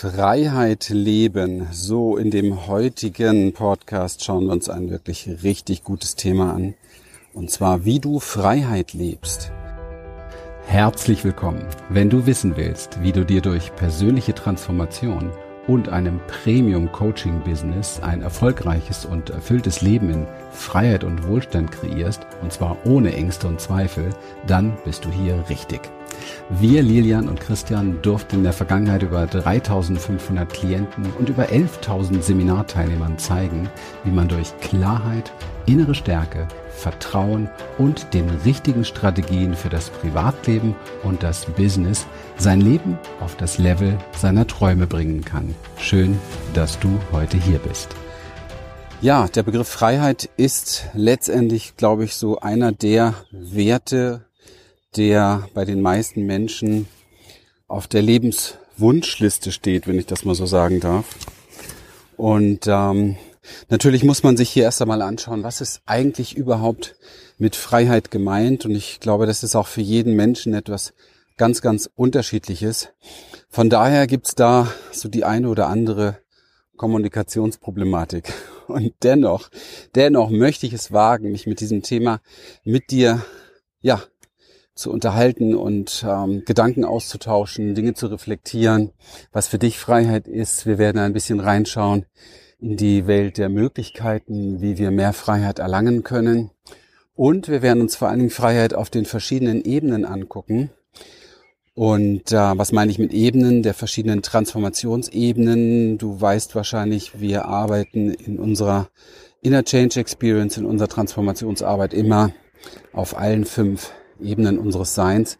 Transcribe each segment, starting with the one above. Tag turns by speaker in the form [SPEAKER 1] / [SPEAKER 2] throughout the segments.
[SPEAKER 1] Freiheit leben. So in dem heutigen Podcast schauen wir uns ein wirklich richtig gutes Thema an. Und zwar, wie du Freiheit lebst. Herzlich willkommen. Wenn du wissen willst, wie du dir durch persönliche Transformation und einem Premium-Coaching-Business ein erfolgreiches und erfülltes Leben in Freiheit und Wohlstand kreierst, und zwar ohne Ängste und Zweifel, dann bist du hier richtig. Wir, Lilian und Christian, durften in der Vergangenheit über 3500 Klienten und über 11.000 Seminarteilnehmern zeigen, wie man durch Klarheit, innere Stärke, Vertrauen und den richtigen Strategien für das Privatleben und das Business sein Leben auf das Level seiner Träume bringen kann. Schön, dass du heute hier bist. Ja, der Begriff Freiheit ist letztendlich, glaube ich, so einer der Werte, der bei den meisten Menschen auf der Lebenswunschliste steht, wenn ich das mal so sagen darf. Und ähm, natürlich muss man sich hier erst einmal anschauen, was ist eigentlich überhaupt mit Freiheit gemeint. Und ich glaube, das ist auch für jeden Menschen etwas ganz, ganz unterschiedliches. Von daher gibt's da so die eine oder andere Kommunikationsproblematik. Und dennoch, dennoch möchte ich es wagen, mich mit diesem Thema mit dir, ja, zu unterhalten und ähm, Gedanken auszutauschen, Dinge zu reflektieren, was für dich Freiheit ist. Wir werden ein bisschen reinschauen in die Welt der Möglichkeiten, wie wir mehr Freiheit erlangen können. Und wir werden uns vor allen Dingen Freiheit auf den verschiedenen Ebenen angucken. Und äh, was meine ich mit Ebenen, der verschiedenen Transformationsebenen? Du weißt wahrscheinlich, wir arbeiten in unserer Inner Change Experience, in unserer Transformationsarbeit immer auf allen fünf Ebenen unseres Seins,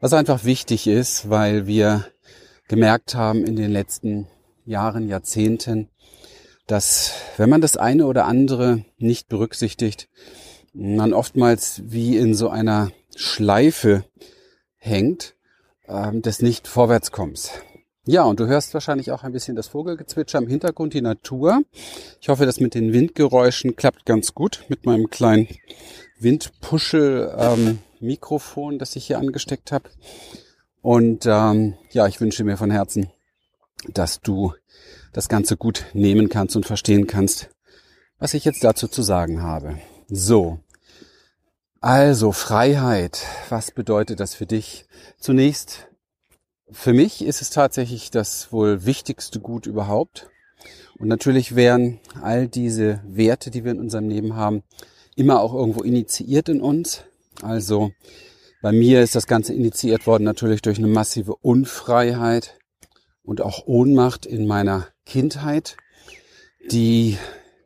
[SPEAKER 1] was einfach wichtig ist, weil wir gemerkt haben in den letzten Jahren, Jahrzehnten, dass wenn man das eine oder andere nicht berücksichtigt, man oftmals wie in so einer Schleife hängt, ähm, des nicht vorwärts kommst. Ja, und du hörst wahrscheinlich auch ein bisschen das Vogelgezwitscher im Hintergrund, die Natur. Ich hoffe, das mit den Windgeräuschen klappt ganz gut mit meinem kleinen Windpuschel ähm, Mikrofon, das ich hier angesteckt habe. Und ähm, ja, ich wünsche mir von Herzen, dass du das Ganze gut nehmen kannst und verstehen kannst, was ich jetzt dazu zu sagen habe. So. Also Freiheit. Was bedeutet das für dich? Zunächst, für mich ist es tatsächlich das wohl wichtigste Gut überhaupt. Und natürlich wären all diese Werte, die wir in unserem Leben haben, immer auch irgendwo initiiert in uns. Also bei mir ist das Ganze initiiert worden natürlich durch eine massive Unfreiheit und auch Ohnmacht in meiner Kindheit, die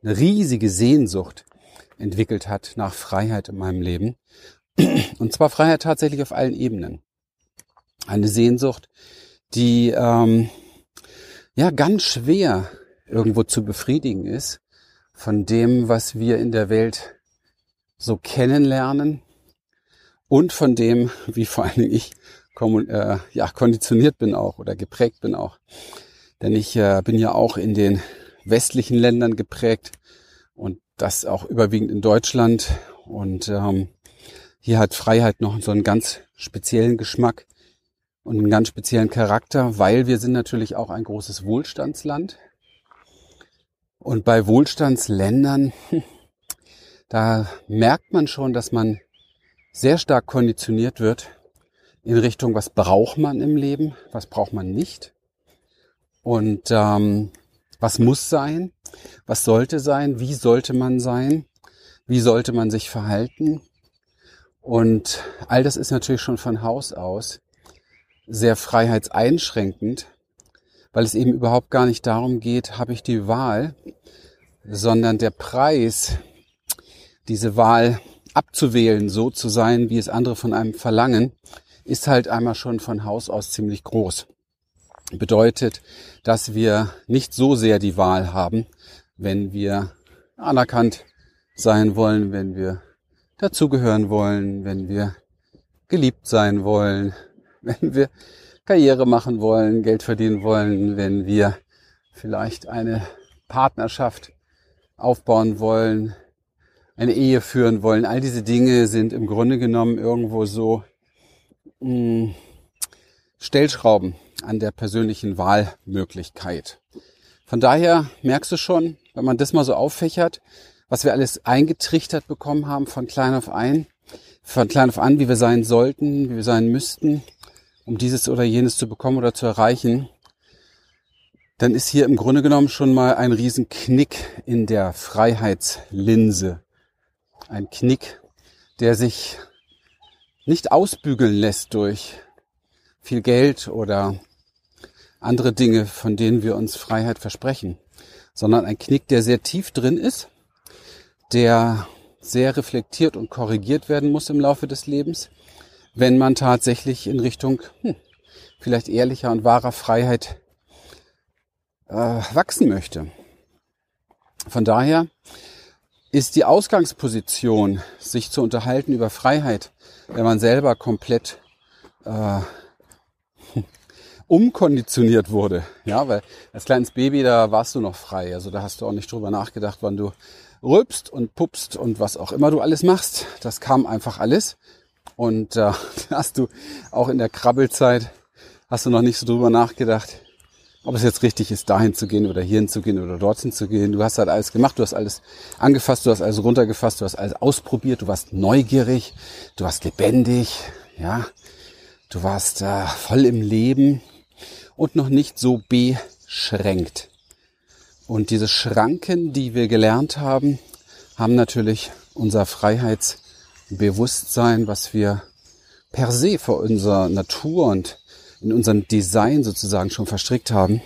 [SPEAKER 1] eine riesige Sehnsucht entwickelt hat nach Freiheit in meinem Leben. Und zwar Freiheit tatsächlich auf allen Ebenen. Eine Sehnsucht, die ähm, ja ganz schwer irgendwo zu befriedigen ist von dem, was wir in der Welt so kennenlernen, und von dem, wie vor allen Dingen ich äh, ja, konditioniert bin auch oder geprägt bin auch. Denn ich äh, bin ja auch in den westlichen Ländern geprägt und das auch überwiegend in Deutschland. Und ähm, hier hat Freiheit noch so einen ganz speziellen Geschmack und einen ganz speziellen Charakter, weil wir sind natürlich auch ein großes Wohlstandsland. Und bei Wohlstandsländern, da merkt man schon, dass man sehr stark konditioniert wird in Richtung, was braucht man im Leben, was braucht man nicht und ähm, was muss sein, was sollte sein, wie sollte man sein, wie sollte man sich verhalten. Und all das ist natürlich schon von Haus aus sehr freiheitseinschränkend, weil es eben überhaupt gar nicht darum geht, habe ich die Wahl, sondern der Preis, diese Wahl abzuwählen, so zu sein, wie es andere von einem verlangen, ist halt einmal schon von Haus aus ziemlich groß. Bedeutet, dass wir nicht so sehr die Wahl haben, wenn wir anerkannt sein wollen, wenn wir dazugehören wollen, wenn wir geliebt sein wollen, wenn wir Karriere machen wollen, Geld verdienen wollen, wenn wir vielleicht eine Partnerschaft aufbauen wollen, eine Ehe führen wollen. All diese Dinge sind im Grunde genommen irgendwo so mh, hm, Stellschrauben an der persönlichen Wahlmöglichkeit. Von daher merkst du schon, wenn man das mal so auffächert, was wir alles eingetrichtert bekommen haben von klein auf ein, von klein auf an, wie wir sein sollten, wie wir sein müssten, um dieses oder jenes zu bekommen oder zu erreichen, dann ist hier im Grunde genommen schon mal ein Riesenknick in der Freiheitslinse. Ein Knick, der sich nicht ausbügeln lässt durch viel Geld oder andere Dinge, von denen wir uns Freiheit versprechen, sondern ein Knick, der sehr tief drin ist, der sehr reflektiert und korrigiert werden muss im Laufe des Lebens, wenn man tatsächlich in Richtung hm, vielleicht ehrlicher und wahrer Freiheit äh, wachsen möchte. Von daher ist die Ausgangsposition, sich zu unterhalten über Freiheit, wenn man selber komplett äh, umkonditioniert wurde. Ja, weil als kleines Baby, da warst du noch frei. Also da hast du auch nicht drüber nachgedacht, wann du rülpst und pupst und was auch immer du alles machst. Das kam einfach alles. Und äh, hast du auch in der Krabbelzeit, hast du noch nicht so drüber nachgedacht, ob es jetzt richtig ist, dahin zu gehen oder hierhin zu gehen oder dorthin zu gehen. Du hast halt alles gemacht, du hast alles angefasst, du hast alles runtergefasst, du hast alles ausprobiert, du warst neugierig, du warst lebendig, ja, du warst äh, voll im Leben und noch nicht so beschränkt. Und diese Schranken, die wir gelernt haben, haben natürlich unser Freiheitsbewusstsein, was wir per se vor unserer Natur und in unserem Design sozusagen schon verstrickt haben,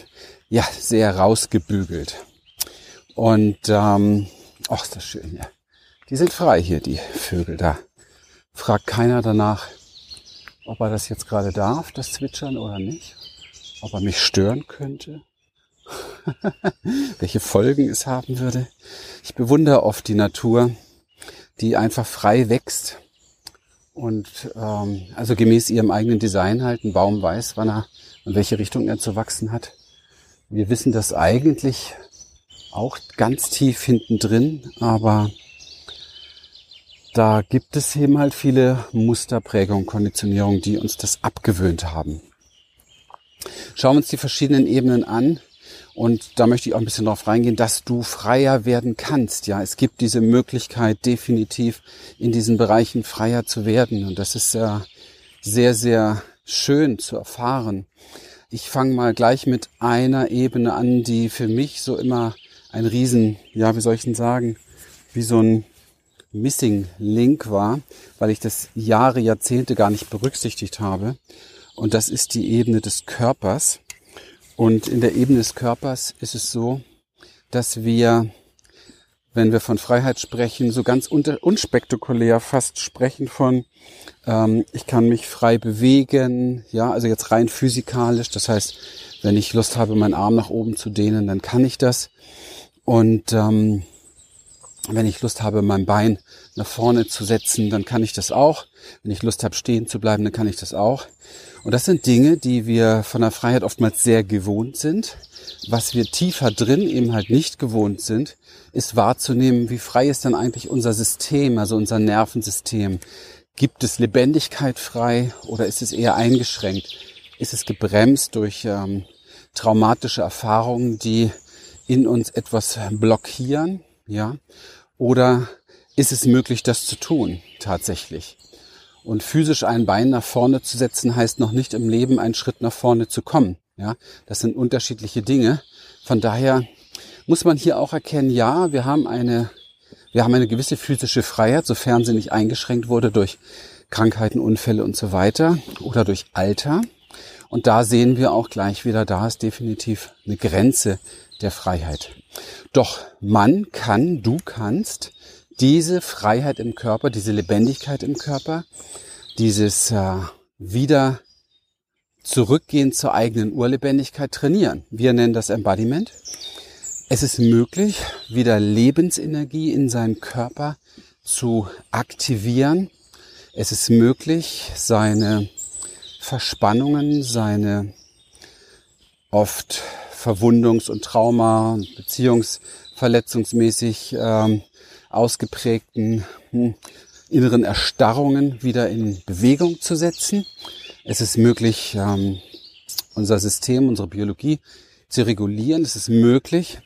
[SPEAKER 1] ja, sehr rausgebügelt. Und ähm, ach, ist das schön, ja. Die sind frei hier, die Vögel da. Fragt keiner danach, ob er das jetzt gerade darf, das Zwitschern oder nicht. Ob er mich stören könnte. Welche Folgen es haben würde. Ich bewundere oft die Natur, die einfach frei wächst und ähm, also gemäß ihrem eigenen Design halt ein Baum weiß, wann er, in welche Richtung er zu wachsen hat. Wir wissen das eigentlich auch ganz tief hinten drin, aber da gibt es eben halt viele Musterprägungen, Konditionierungen, die uns das abgewöhnt haben. Schauen wir uns die verschiedenen Ebenen an. Und da möchte ich auch ein bisschen drauf reingehen, dass du freier werden kannst. Ja, es gibt diese Möglichkeit definitiv in diesen Bereichen freier zu werden. Und das ist ja sehr, sehr schön zu erfahren. Ich fange mal gleich mit einer Ebene an, die für mich so immer ein Riesen, ja, wie soll ich denn sagen, wie so ein Missing Link war, weil ich das Jahre, Jahrzehnte gar nicht berücksichtigt habe. Und das ist die Ebene des Körpers. Und in der Ebene des Körpers ist es so, dass wir, wenn wir von Freiheit sprechen, so ganz unspektakulär fast sprechen von, ähm, ich kann mich frei bewegen, ja, also jetzt rein physikalisch. Das heißt, wenn ich Lust habe, meinen Arm nach oben zu dehnen, dann kann ich das. Und ähm, wenn ich Lust habe, mein Bein nach vorne zu setzen, dann kann ich das auch. Wenn ich Lust habe, stehen zu bleiben, dann kann ich das auch. Und das sind Dinge, die wir von der Freiheit oftmals sehr gewohnt sind. Was wir tiefer drin eben halt nicht gewohnt sind, ist wahrzunehmen, wie frei ist dann eigentlich unser System, also unser Nervensystem. Gibt es Lebendigkeit frei oder ist es eher eingeschränkt? Ist es gebremst durch ähm, traumatische Erfahrungen, die in uns etwas blockieren? Ja? Oder ist es möglich, das zu tun tatsächlich? Und physisch ein Bein nach vorne zu setzen, heißt noch nicht im Leben einen Schritt nach vorne zu kommen. Ja, das sind unterschiedliche Dinge. Von daher muss man hier auch erkennen, ja, wir haben eine, wir haben eine gewisse physische Freiheit, sofern sie nicht eingeschränkt wurde durch Krankheiten, Unfälle und so weiter oder durch Alter. Und da sehen wir auch gleich wieder, da ist definitiv eine Grenze der Freiheit. Doch man kann, du kannst diese Freiheit im Körper, diese Lebendigkeit im Körper, dieses äh, wieder zurückgehen zur eigenen Urlebendigkeit trainieren. Wir nennen das Embodiment. Es ist möglich, wieder Lebensenergie in seinem Körper zu aktivieren. Es ist möglich, seine Verspannungen, seine oft verwundungs- und Trauma- beziehungsverletzungsmäßig ähm, ausgeprägten hm, inneren Erstarrungen wieder in Bewegung zu setzen. Es ist möglich, ähm, unser System, unsere Biologie zu regulieren. Es ist möglich,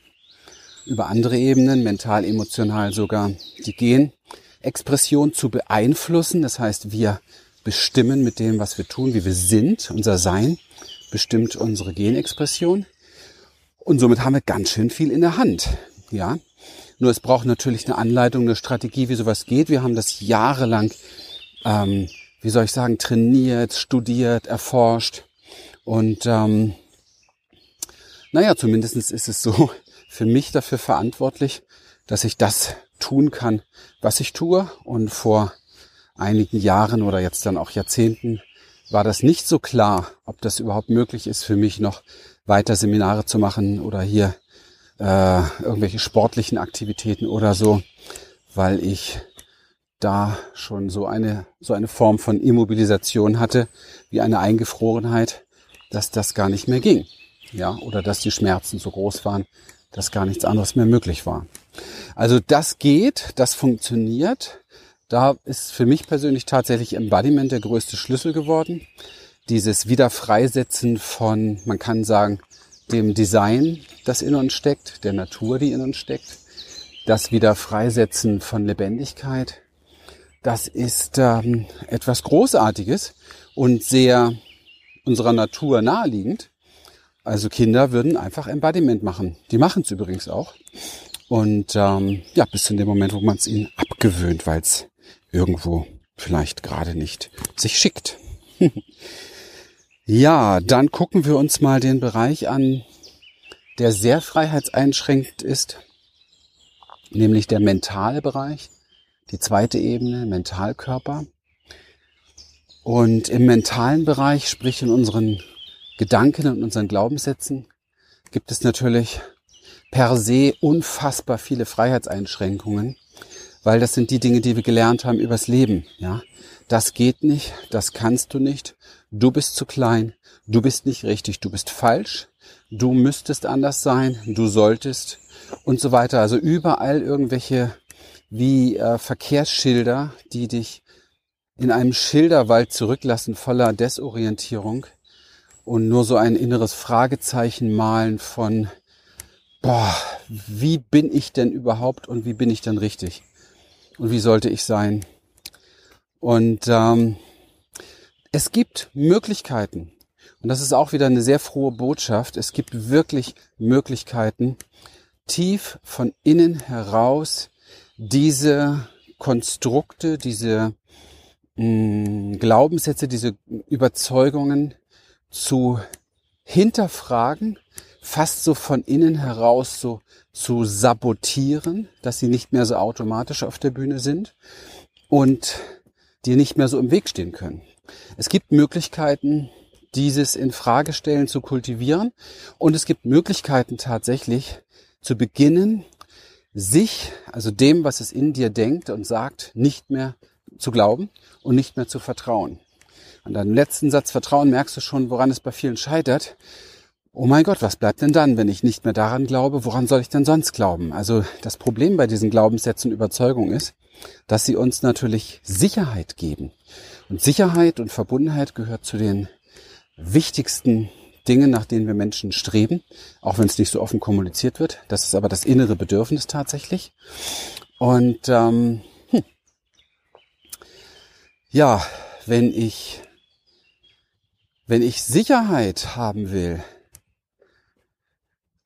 [SPEAKER 1] über andere Ebenen, mental, emotional sogar, die Genexpression zu beeinflussen. Das heißt, wir bestimmen mit dem, was wir tun, wie wir sind, unser Sein bestimmt unsere Genexpression. Und somit haben wir ganz schön viel in der Hand. Ja. Nur es braucht natürlich eine Anleitung, eine Strategie, wie sowas geht. Wir haben das jahrelang, ähm, wie soll ich sagen, trainiert, studiert, erforscht. Und ähm, naja, zumindestens ist es so für mich dafür verantwortlich, dass ich das tun kann, was ich tue. Und vor einigen Jahren oder jetzt dann auch Jahrzehnten war das nicht so klar, ob das überhaupt möglich ist für mich noch weiter Seminare zu machen oder hier äh, irgendwelche sportlichen Aktivitäten oder so, weil ich da schon so eine so eine Form von Immobilisation hatte, wie eine Eingefrorenheit, dass das gar nicht mehr ging, ja, oder dass die Schmerzen so groß waren, dass gar nichts anderes mehr möglich war. Also das geht, das funktioniert. Da ist für mich persönlich tatsächlich Embodiment der größte Schlüssel geworden. Dieses Wiederfreisetzen von, man kann sagen, dem Design, das in uns steckt, der Natur, die in uns steckt. Das Wiederfreisetzen von Lebendigkeit. Das ist ähm, etwas Großartiges und sehr unserer Natur naheliegend. Also Kinder würden einfach Embodiment machen. Die machen es übrigens auch. Und ähm, ja, bis zu dem Moment, wo man es ihnen abgewöhnt, weil es irgendwo vielleicht gerade nicht sich schickt. ja, dann gucken wir uns mal den Bereich an, der sehr freiheitseinschränkend ist, nämlich der mentale Bereich, die zweite Ebene, Mentalkörper. Und im mentalen Bereich, sprich in unseren Gedanken und unseren Glaubenssätzen gibt es natürlich per se unfassbar viele Freiheitseinschränkungen, weil das sind die Dinge, die wir gelernt haben übers Leben, ja. Das geht nicht, das kannst du nicht, du bist zu klein, du bist nicht richtig, du bist falsch, du müsstest anders sein, du solltest und so weiter. Also überall irgendwelche wie äh, Verkehrsschilder, die dich in einem Schilderwald zurücklassen voller Desorientierung und nur so ein inneres Fragezeichen malen von, boah, wie bin ich denn überhaupt und wie bin ich denn richtig? Und wie sollte ich sein? Und ähm, es gibt Möglichkeiten. Und das ist auch wieder eine sehr frohe Botschaft. Es gibt wirklich Möglichkeiten, tief von innen heraus diese Konstrukte, diese mh, mm, Glaubenssätze, diese Überzeugungen zu hinterfragen, fast so von innen heraus so zu sabotieren, dass sie nicht mehr so automatisch auf der Bühne sind und dir nicht mehr so im Weg stehen können. Es gibt Möglichkeiten, dieses in Frage stellen zu kultivieren und es gibt Möglichkeiten tatsächlich zu beginnen, sich, also dem, was es in dir denkt und sagt, nicht mehr zu glauben und nicht mehr zu vertrauen. An deinem letzten Satz Vertrauen merkst du schon, woran es bei vielen scheitert. Oh mein Gott, was bleibt denn dann, wenn ich nicht mehr daran glaube? Woran soll ich denn sonst glauben? Also das Problem bei diesen Glaubenssätzen und Überzeugungen ist, dass sie uns natürlich Sicherheit geben. Und Sicherheit und Verbundenheit gehört zu den wichtigsten Dingen, nach denen wir Menschen streben, auch wenn es nicht so offen kommuniziert wird. Das ist aber das innere Bedürfnis tatsächlich. Und ähm, hm. ja, wenn ich wenn ich Sicherheit haben will,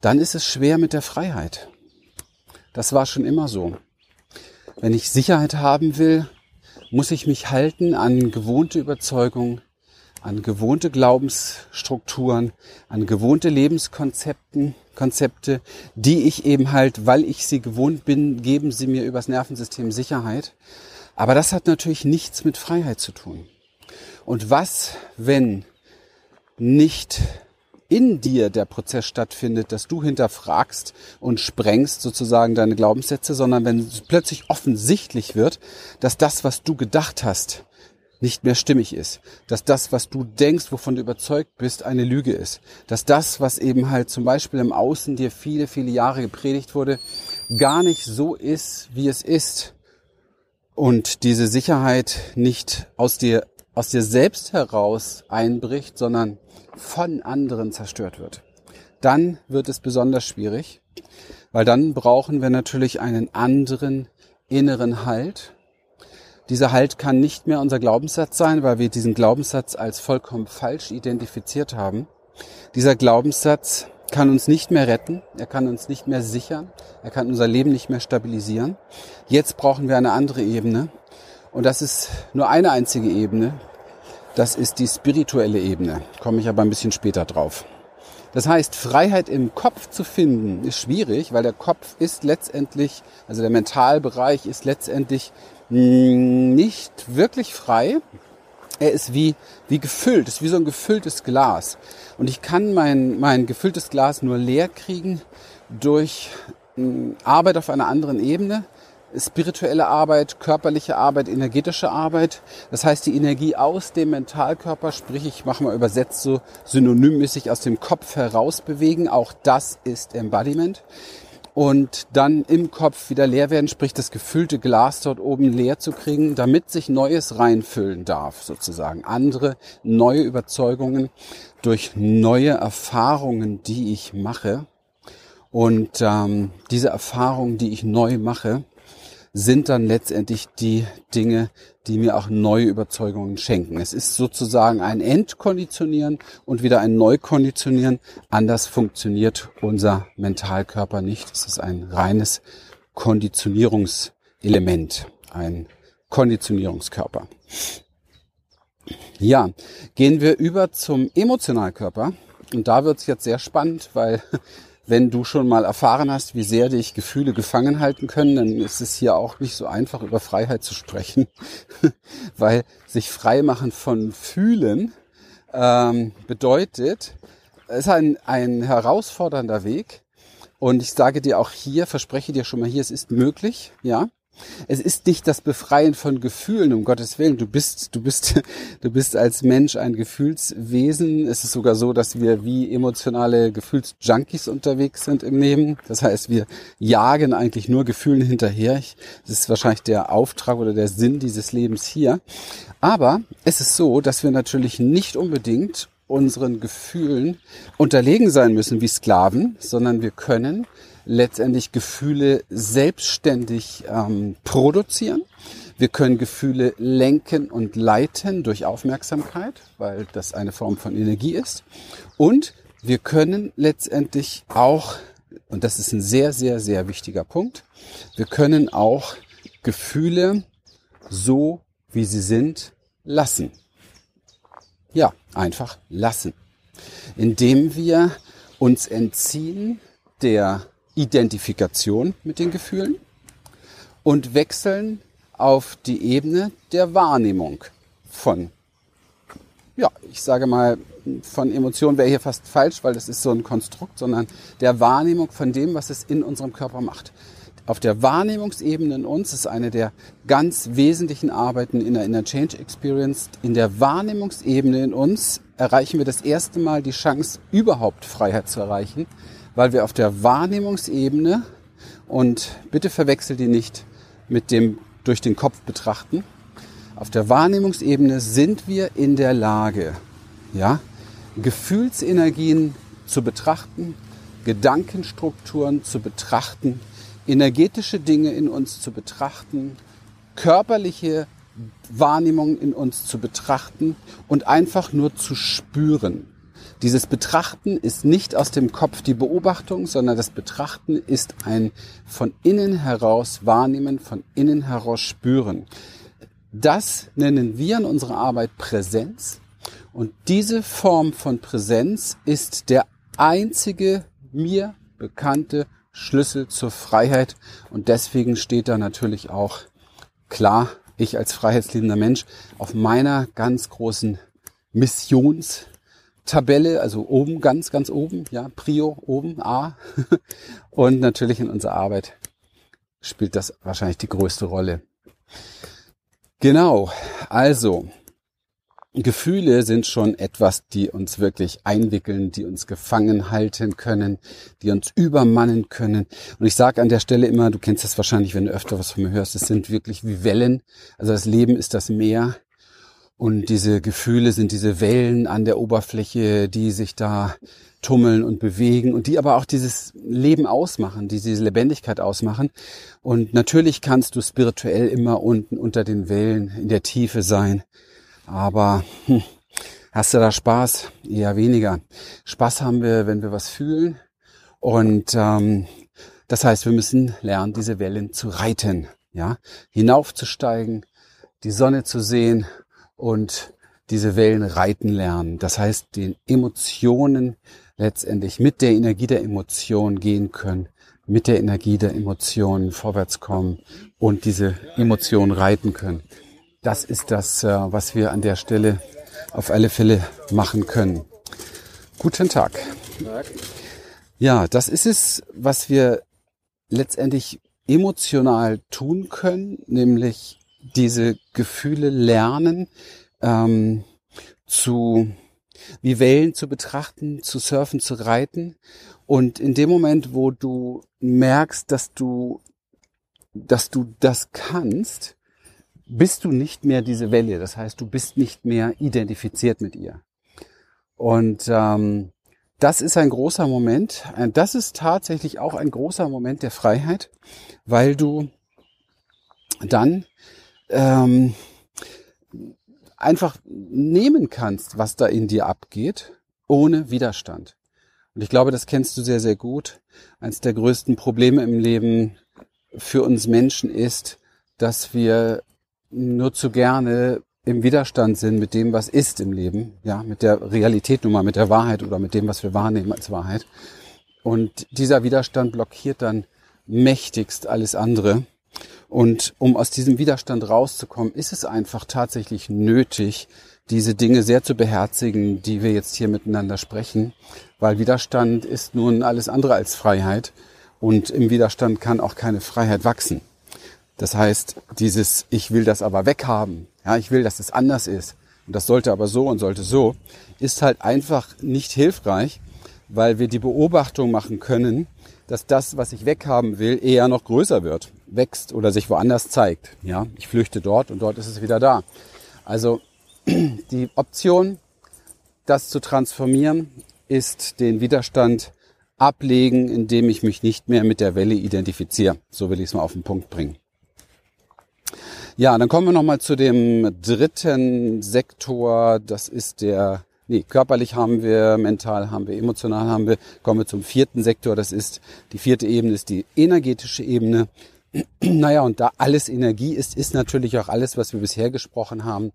[SPEAKER 1] dann ist es schwer mit der Freiheit. Das war schon immer so. Wenn ich Sicherheit haben will, muss ich mich halten an gewohnte Überzeugungen, an gewohnte Glaubensstrukturen, an gewohnte Lebenskonzepten, Konzepte, die ich eben halt, weil ich sie gewohnt bin, geben sie mir übers Nervensystem Sicherheit. Aber das hat natürlich nichts mit Freiheit zu tun. Und was, wenn nicht in dir der Prozess stattfindet, dass du hinterfragst und sprengst sozusagen deine Glaubenssätze, sondern wenn plötzlich offensichtlich wird, dass das, was du gedacht hast, nicht mehr stimmig ist, dass das, was du denkst, wovon du überzeugt bist, eine Lüge ist, dass das, was eben halt zum Beispiel im Außen dir viele, viele Jahre gepredigt wurde, gar nicht so ist, wie es ist. Und diese Sicherheit nicht aus dir aus dir selbst heraus einbricht, sondern von anderen zerstört wird. Dann wird es besonders schwierig, weil dann brauchen wir natürlich einen anderen inneren Halt. Dieser Halt kann nicht mehr unser Glaubenssatz sein, weil wir diesen Glaubenssatz als vollkommen falsch identifiziert haben. Dieser Glaubenssatz kann uns nicht mehr retten, er kann uns nicht mehr sichern, er kann unser Leben nicht mehr stabilisieren. Jetzt brauchen wir eine andere Ebene und das ist nur eine einzige Ebene, das ist die spirituelle Ebene, komme ich aber ein bisschen später drauf. Das heißt, Freiheit im Kopf zu finden ist schwierig, weil der Kopf ist letztendlich, also der Mentalbereich ist letztendlich nicht wirklich frei. Er ist wie, wie gefüllt, ist wie so ein gefülltes Glas. Und ich kann mein, mein gefülltes Glas nur leer kriegen durch Arbeit auf einer anderen Ebene, spirituelle Arbeit, körperliche Arbeit, energetische Arbeit. Das heißt, die Energie aus dem Mentalkörper, sprich, ich mache mal übersetzt so synonymmäßig aus dem Kopf heraus bewegen. Auch das ist Embodiment. Und dann im Kopf wieder leer werden, sprich das gefüllte Glas dort oben leer zu kriegen, damit sich Neues reinfüllen darf, sozusagen. Andere neue Überzeugungen durch neue Erfahrungen, die ich mache. Und ähm, diese Erfahrungen, die ich neu mache, sind dann letztendlich die Dinge, die mir auch neue Überzeugungen schenken. Es ist sozusagen ein Entkonditionieren und wieder ein Neukonditionieren. Anders funktioniert unser Mentalkörper nicht. Es ist ein reines Konditionierungselement, ein Konditionierungskörper. Ja, gehen wir über zum Emotionalkörper. Und da wird es jetzt sehr spannend, weil wenn du schon mal erfahren hast, wie sehr dich Gefühle gefangen halten können, dann ist es hier auch nicht so einfach, über Freiheit zu sprechen, weil sich frei machen von Fühlen ähm, bedeutet, es ist ein, ein herausfordernder Weg. Und ich sage dir auch hier, verspreche dir schon mal hier, es ist möglich, ja. Es ist nicht das Befreien von Gefühlen, um Gottes Willen. Du bist, du bist, du bist als Mensch ein Gefühlswesen. Es ist sogar so, dass wir wie emotionale Gefühlsjunkies unterwegs sind im Leben. Das heißt, wir jagen eigentlich nur Gefühlen hinterher. Das ist wahrscheinlich der Auftrag oder der Sinn dieses Lebens hier. Aber es ist so, dass wir natürlich nicht unbedingt unseren Gefühlen unterlegen sein müssen wie Sklaven, sondern wir können letztendlich Gefühle selbstständig ähm, produzieren. Wir können Gefühle lenken und leiten durch Aufmerksamkeit, weil das eine Form von Energie ist. Und wir können letztendlich auch, und das ist ein sehr, sehr, sehr wichtiger Punkt, wir können auch Gefühle so, wie sie sind, lassen. Ja, einfach lassen. Indem wir uns entziehen der Identifikation mit den Gefühlen und wechseln auf die Ebene der Wahrnehmung von, ja, ich sage mal, von Emotionen wäre hier fast falsch, weil das ist so ein Konstrukt, sondern der Wahrnehmung von dem, was es in unserem Körper macht. Auf der Wahrnehmungsebene in uns ist eine der ganz wesentlichen Arbeiten in der Inner Change Experience. In der Wahrnehmungsebene in uns erreichen wir das erste Mal die Chance, überhaupt Freiheit zu erreichen, weil wir auf der Wahrnehmungsebene und bitte verwechsel die nicht mit dem durch den Kopf betrachten. Auf der Wahrnehmungsebene sind wir in der Lage, ja, Gefühlsenergien zu betrachten, Gedankenstrukturen zu betrachten, energetische Dinge in uns zu betrachten, körperliche Wahrnehmungen in uns zu betrachten und einfach nur zu spüren. Dieses Betrachten ist nicht aus dem Kopf die Beobachtung, sondern das Betrachten ist ein von innen heraus wahrnehmen, von innen heraus spüren. Das nennen wir in unserer Arbeit Präsenz. Und diese Form von Präsenz ist der einzige mir bekannte Schlüssel zur Freiheit. Und deswegen steht da natürlich auch klar, ich als freiheitsliebender Mensch auf meiner ganz großen Missions Tabelle, also oben, ganz, ganz oben, ja, Prio oben, A. Und natürlich in unserer Arbeit spielt das wahrscheinlich die größte Rolle. Genau, also Gefühle sind schon etwas, die uns wirklich einwickeln, die uns gefangen halten können, die uns übermannen können. Und ich sage an der Stelle immer, du kennst das wahrscheinlich, wenn du öfter was von mir hörst, es sind wirklich wie Wellen. Also das Leben ist das Meer Und diese Gefühle sind diese Wellen an der Oberfläche, die sich da tummeln und bewegen und die aber auch dieses Leben ausmachen, die diese Lebendigkeit ausmachen. Und natürlich kannst du spirituell immer unten unter den Wellen in der Tiefe sein. Aber hm, hast du da Spaß? Eher weniger. Spaß haben wir, wenn wir was fühlen. Und ähm, das heißt, wir müssen lernen, diese Wellen zu reiten, ja, hinaufzusteigen, die Sonne zu sehen und diese Wellen reiten lernen. Das heißt, den Emotionen letztendlich mit der Energie der Emotion gehen können, mit der Energie der Emotionen vorwärts kommen und diese Emotionen reiten können. Das ist das, äh, was wir an der Stelle auf alle Fälle machen können. Guten Tag. Ja, das ist es, was wir letztendlich emotional tun können, nämlich diese Gefühle lernen, ähm, zu wie Wellen zu betrachten, zu surfen, zu reiten. Und in dem Moment, wo du merkst, dass du, dass du das kannst, bist du nicht mehr diese Welle. Das heißt, du bist nicht mehr identifiziert mit ihr. Und ähm, das ist ein großer Moment. Das ist tatsächlich auch ein großer Moment der Freiheit, weil du dann ähm, einfach nehmen kannst, was da in dir abgeht, ohne Widerstand. Und ich glaube, das kennst du sehr, sehr gut. Eines der größten Probleme im Leben für uns Menschen ist, dass wir nur zu gerne im Widerstand sind mit dem, was ist im Leben, ja, mit der Realität nun mal, mit der Wahrheit oder mit dem, was wir wahrnehmen als Wahrheit. Und dieser Widerstand blockiert dann mächtigst alles andere. Und um aus diesem Widerstand rauszukommen, ist es einfach tatsächlich nötig, diese Dinge sehr zu beherzigen, die wir jetzt hier miteinander sprechen, weil Widerstand ist nun alles andere als Freiheit. Und im Widerstand kann auch keine Freiheit wachsen. Das heißt, dieses Ich will das aber weghaben, ja, ich will, dass es anders ist und das sollte aber so und sollte so, ist halt einfach nicht hilfreich, weil wir die Beobachtung machen können, dass das, was ich weghaben will, eher noch größer wird, wächst oder sich woanders zeigt. Ja, ich flüchte dort und dort ist es wieder da. Also die Option, das zu transformieren, ist den Widerstand ablegen, indem ich mich nicht mehr mit der Welle identifiziere. So will ich es mal auf den Punkt bringen. Ja, dann kommen wir nochmal zu dem dritten Sektor. Das ist der Nee, körperlich haben wir, mental haben wir, emotional haben wir. Kommen wir zum vierten Sektor. Das ist, die vierte Ebene ist die energetische Ebene. Naja, und da alles Energie ist, ist natürlich auch alles, was wir bisher gesprochen haben,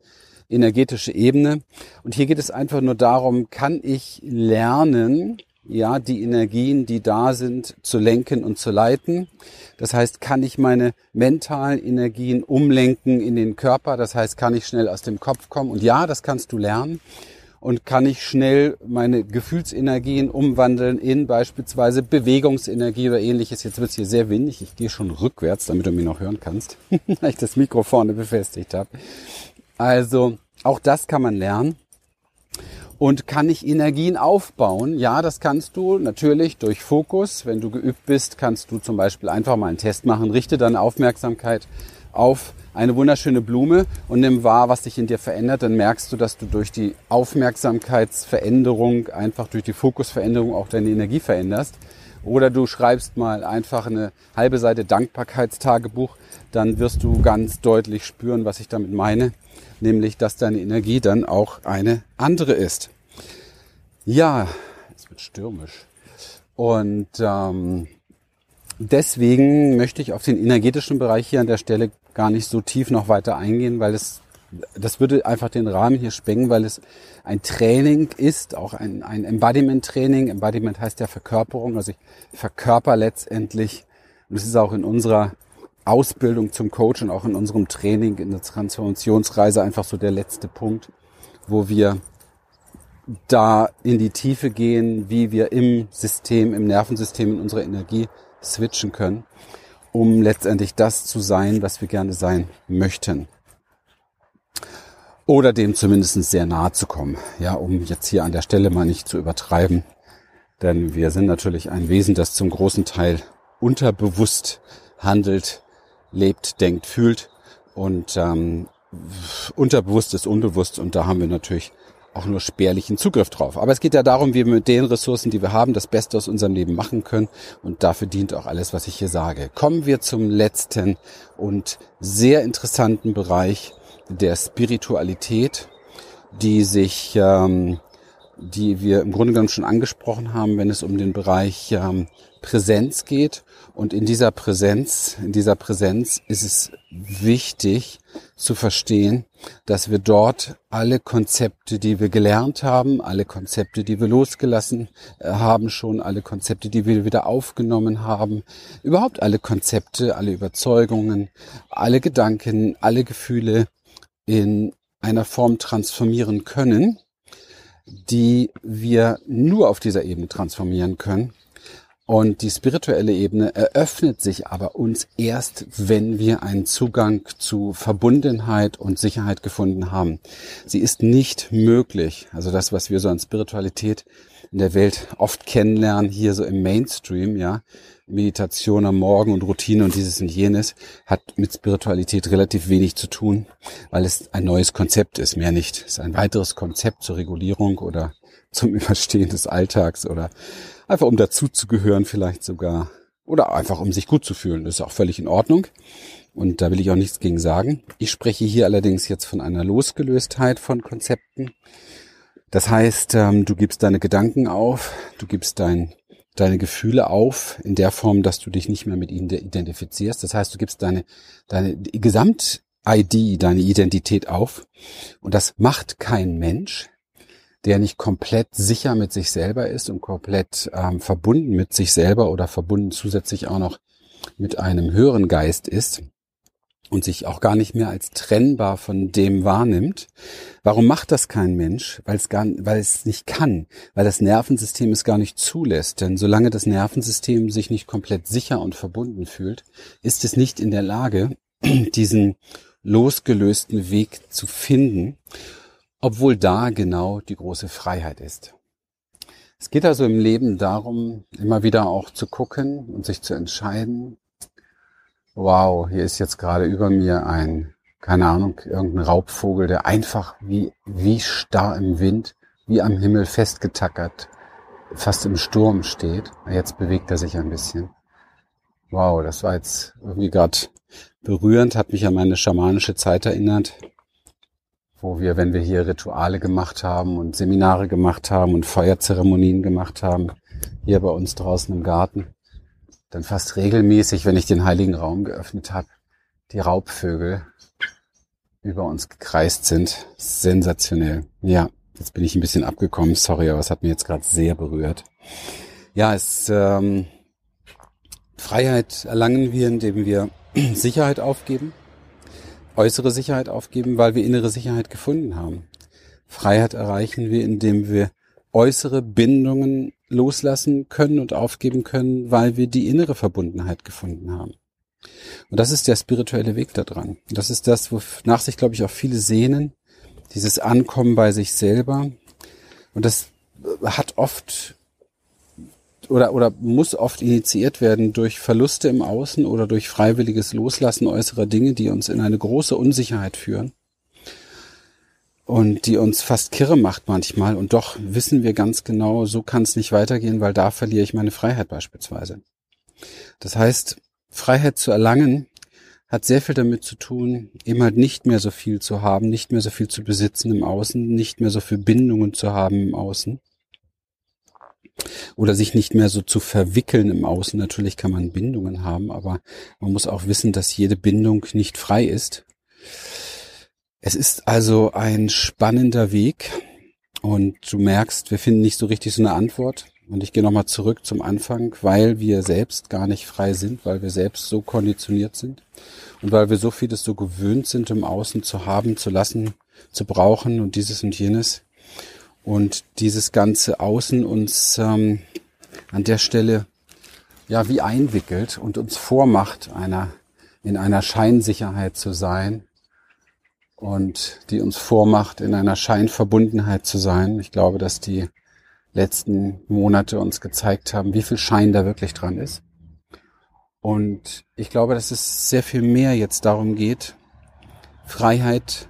[SPEAKER 1] energetische Ebene. Und hier geht es einfach nur darum, kann ich lernen, ja, die Energien, die da sind, zu lenken und zu leiten. Das heißt, kann ich meine mentalen Energien umlenken in den Körper? Das heißt, kann ich schnell aus dem Kopf kommen? Und ja, das kannst du lernen und kann ich schnell meine Gefühlsenergien umwandeln in beispielsweise Bewegungsenergie oder ähnliches. Jetzt wird es hier sehr windig. Ich gehe schon rückwärts, damit du mich noch hören kannst, weil ich das Mikro vorne befestigt habe. Also auch das kann man lernen. Und kann ich Energien aufbauen? Ja, das kannst du natürlich durch Fokus. Wenn du geübt bist, kannst du zum Beispiel einfach mal einen Test machen. Richte deine Aufmerksamkeit auf eine wunderschöne Blume und nimm wahr, was sich in dir verändert, dann merkst du, dass du durch die Aufmerksamkeitsveränderung, einfach durch die Fokusveränderung auch deine Energie veränderst. Oder du schreibst mal einfach eine halbe Seite Dankbarkeitstagebuch, dann wirst du ganz deutlich spüren, was ich damit meine, nämlich, dass deine Energie dann auch eine andere ist. Ja, es wird stürmisch. Und ähm, deswegen möchte ich auf den energetischen Bereich hier an der Stelle gar nicht so tief noch weiter eingehen, weil es das würde einfach den Rahmen hier sprengen, weil es ein Training ist, auch ein, ein Embodiment-Training. Embodiment heißt ja Verkörperung, also ich verkörper letztendlich, und es ist auch in unserer Ausbildung zum Coach und auch in unserem Training, in der Transformationsreise einfach so der letzte Punkt, wo wir da in die Tiefe gehen, wie wir im System, im Nervensystem, in unserer Energie switchen können um letztendlich das zu sein, was wir gerne sein möchten. Oder dem zumindest sehr nahe zu kommen. Ja, um jetzt hier an der Stelle mal nicht zu übertreiben. Denn wir sind natürlich ein Wesen, das zum großen Teil unterbewusst handelt, lebt, denkt, fühlt. Und ähm, unterbewusst ist unbewusst und da haben wir natürlich auch nur spärlichen Zugriff drauf. Aber es geht ja darum, wie wir mit den Ressourcen, die wir haben, das Beste aus unserem Leben machen können. Und dafür dient auch alles, was ich hier sage. Kommen wir zum letzten und sehr interessanten Bereich der Spiritualität, die sich, ähm, die wir im Grunde genommen schon angesprochen haben, wenn es um den Bereich ähm, Präsenz geht. Und in dieser Präsenz, in dieser Präsenz ist es wichtig zu verstehen, dass wir dort alle Konzepte, die wir gelernt haben, alle Konzepte, die wir losgelassen äh, haben schon, alle Konzepte, die wir wieder aufgenommen haben, überhaupt alle Konzepte, alle Überzeugungen, alle Gedanken, alle Gefühle in einer Form transformieren können, die wir nur auf dieser Ebene transformieren können, und die spirituelle Ebene eröffnet sich aber uns erst, wenn wir einen Zugang zu Verbundenheit und Sicherheit gefunden haben. Sie ist nicht möglich. Also das, was wir so an Spiritualität in der Welt oft kennenlernen, hier so im Mainstream, ja, Meditation am Morgen und Routine und dieses und jenes, hat mit Spiritualität relativ wenig zu tun, weil es ein neues Konzept ist, mehr nicht. Es ist ein weiteres Konzept zur Regulierung oder zum Überstehen des Alltags oder Einfach um dazuzugehören vielleicht sogar. Oder einfach um sich gut zu fühlen. Das ist auch völlig in Ordnung. Und da will ich auch nichts gegen sagen. Ich spreche hier allerdings jetzt von einer Losgelöstheit von Konzepten. Das heißt, ähm, du gibst deine Gedanken auf, du gibst dein, deine Gefühle auf in der Form, dass du dich nicht mehr mit ihnen identifizierst. Das heißt, du gibst deine, deine Gesamt-ID, deine Identität auf. Und das macht kein Mensch der nicht komplett sicher mit sich selber ist und komplett ähm, verbunden mit sich selber oder verbunden zusätzlich auch noch mit einem höheren Geist ist und sich auch gar nicht mehr als trennbar von dem wahrnimmt. Warum macht das kein Mensch? Weil es gar, weil es nicht kann, weil das Nervensystem es gar nicht zulässt. Denn solange das Nervensystem sich nicht komplett sicher und verbunden fühlt, ist es nicht in der Lage, diesen losgelösten Weg zu finden obwohl da genau die große Freiheit ist. Es geht also im Leben darum, immer wieder auch zu gucken und sich zu entscheiden, wow, hier ist jetzt gerade über mir ein, keine Ahnung, irgendein Raubvogel, der einfach wie, wie starr im Wind, wie am Himmel festgetackert, fast im Sturm steht. Jetzt bewegt er sich ein bisschen. Wow, das war jetzt irgendwie gerade berührend, hat mich an meine schamanische Zeit erinnert wo wir, wenn wir hier Rituale gemacht haben und Seminare gemacht haben und Feuerzeremonien gemacht haben, hier bei uns draußen im Garten, dann fast regelmäßig, wenn ich den heiligen Raum geöffnet habe, die Raubvögel über uns gekreist sind. Sensationell. Ja, jetzt bin ich ein bisschen abgekommen, sorry, aber es hat mir jetzt gerade sehr berührt. Ja, es ähm, Freiheit erlangen wir, indem wir Sicherheit aufgeben äußere Sicherheit aufgeben, weil wir innere Sicherheit gefunden haben. Freiheit erreichen wir, indem wir äußere Bindungen loslassen können und aufgeben können, weil wir die innere Verbundenheit gefunden haben. Und das ist der spirituelle Weg da dran. Das ist das, wonach sich, glaube ich, auch viele sehnen. Dieses Ankommen bei sich selber. Und das hat oft oder, oder muss oft initiiert werden durch Verluste im Außen oder durch freiwilliges Loslassen äußerer Dinge, die uns in eine große Unsicherheit führen und die uns fast kirre macht manchmal. Und doch wissen wir ganz genau, so kann es nicht weitergehen, weil da verliere ich meine Freiheit beispielsweise. Das heißt, Freiheit zu erlangen hat sehr viel damit zu tun, eben halt nicht mehr so viel zu haben, nicht mehr so viel zu besitzen im Außen, nicht mehr so viel Bindungen zu haben im Außen oder sich nicht mehr so zu verwickeln im Außen. Natürlich kann man Bindungen haben, aber man muss auch wissen, dass jede Bindung nicht frei ist. Es ist also ein spannender Weg und du merkst, wir finden nicht so richtig so eine Antwort. Und ich gehe nochmal zurück zum Anfang, weil wir selbst gar nicht frei sind, weil wir selbst so konditioniert sind und weil wir so vieles so gewöhnt sind, im Außen zu haben, zu lassen, zu brauchen und dieses und jenes und dieses ganze Außen uns ähm, an der Stelle ja wie einwickelt und uns vormacht, einer in einer Scheinsicherheit zu sein und die uns vormacht, in einer Scheinverbundenheit zu sein. Ich glaube, dass die letzten Monate uns gezeigt haben, wie viel Schein da wirklich dran ist. Und ich glaube, dass es sehr viel mehr jetzt darum geht, Freiheit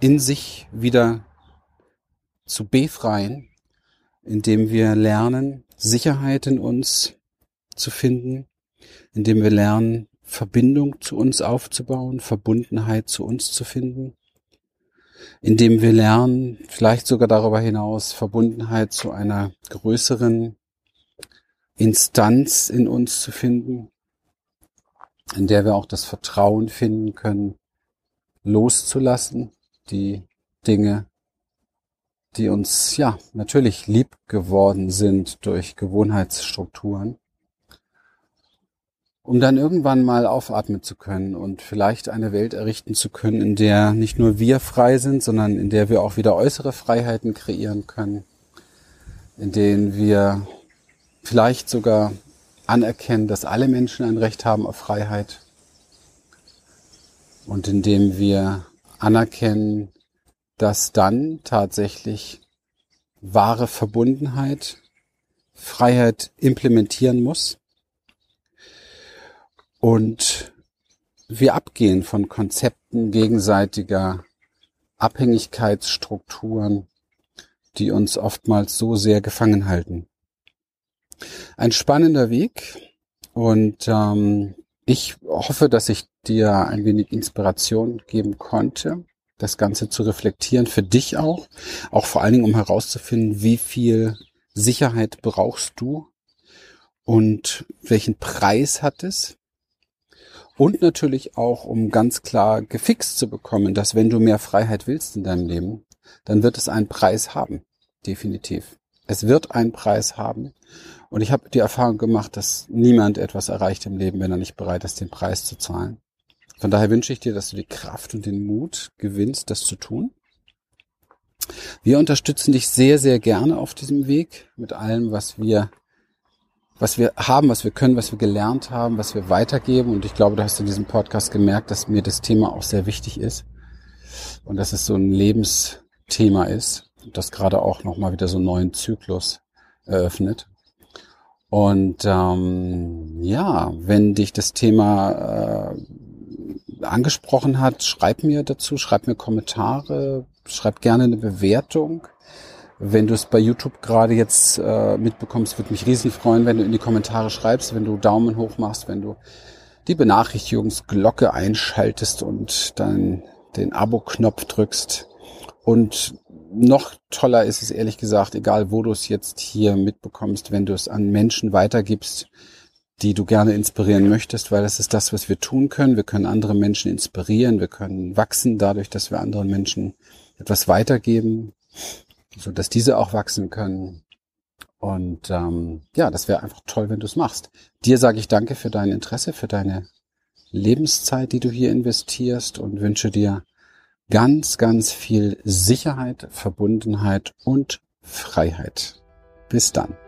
[SPEAKER 1] in sich wieder zu befreien, indem wir lernen, Sicherheit in uns zu finden, indem wir lernen, Verbindung zu uns aufzubauen, Verbundenheit zu uns zu finden, indem wir lernen, vielleicht sogar darüber hinaus Verbundenheit zu einer größeren Instanz in uns zu finden, in der wir auch das Vertrauen finden können, loszulassen, die Dinge, die uns ja natürlich lieb geworden sind durch Gewohnheitsstrukturen, um dann irgendwann mal aufatmen zu können und vielleicht eine Welt errichten zu können, in der nicht nur wir frei sind, sondern in der wir auch wieder äußere Freiheiten kreieren können, in denen wir vielleicht sogar anerkennen, dass alle Menschen ein Recht haben auf Freiheit und indem wir anerkennen, dass dann tatsächlich wahre Verbundenheit Freiheit implementieren muss und wir abgehen von Konzepten gegenseitiger Abhängigkeitsstrukturen, die uns oftmals so sehr gefangen halten. Ein spannender Weg und ähm, ich hoffe, dass ich dir ein wenig Inspiration geben konnte, das Ganze zu reflektieren, für dich auch, auch vor allen Dingen, um herauszufinden, wie viel Sicherheit brauchst du und welchen Preis hat es. Und natürlich auch, um ganz klar gefixt zu bekommen, dass wenn du mehr Freiheit willst in deinem Leben, dann wird es einen Preis haben. Definitiv. Es wird einen Preis haben. Und ich habe die Erfahrung gemacht, dass niemand etwas erreicht im Leben, wenn er nicht bereit ist, den Preis zu zahlen. Von daher wünsche ich dir, dass du die Kraft und den Mut gewinnst, das zu tun. Wir unterstützen dich sehr, sehr gerne auf diesem Weg mit allem, was wir, was wir haben, was wir können, was wir gelernt haben, was wir weitergeben. Und ich glaube, du hast in diesem Podcast gemerkt, dass mir das Thema auch sehr wichtig ist und dass es so ein Lebensthema ist, das gerade auch nochmal wieder so einen neuen Zyklus eröffnet. Und ähm, ja, wenn dich das Thema äh, angesprochen hat, schreib mir dazu, schreib mir Kommentare, schreib gerne eine Bewertung. Wenn du es bei YouTube gerade jetzt äh, mitbekommst, würde mich riesig freuen, wenn du in die Kommentare schreibst, wenn du Daumen hoch machst, wenn du die Benachrichtigungsglocke einschaltest und dann den Abo-Knopf drückst. Und noch toller ist es ehrlich gesagt, egal wo du es jetzt hier mitbekommst, wenn du es an Menschen weitergibst, die du gerne inspirieren möchtest, weil das ist das, was wir tun können. Wir können andere Menschen inspirieren, wir können wachsen dadurch, dass wir anderen Menschen etwas weitergeben, so dass diese auch wachsen können. Und ähm, ja, das wäre einfach toll, wenn du es machst. Dir sage ich danke für dein Interesse, für deine Lebenszeit, die du hier investierst und wünsche dir ganz, ganz viel Sicherheit, Verbundenheit und Freiheit. Bis dann.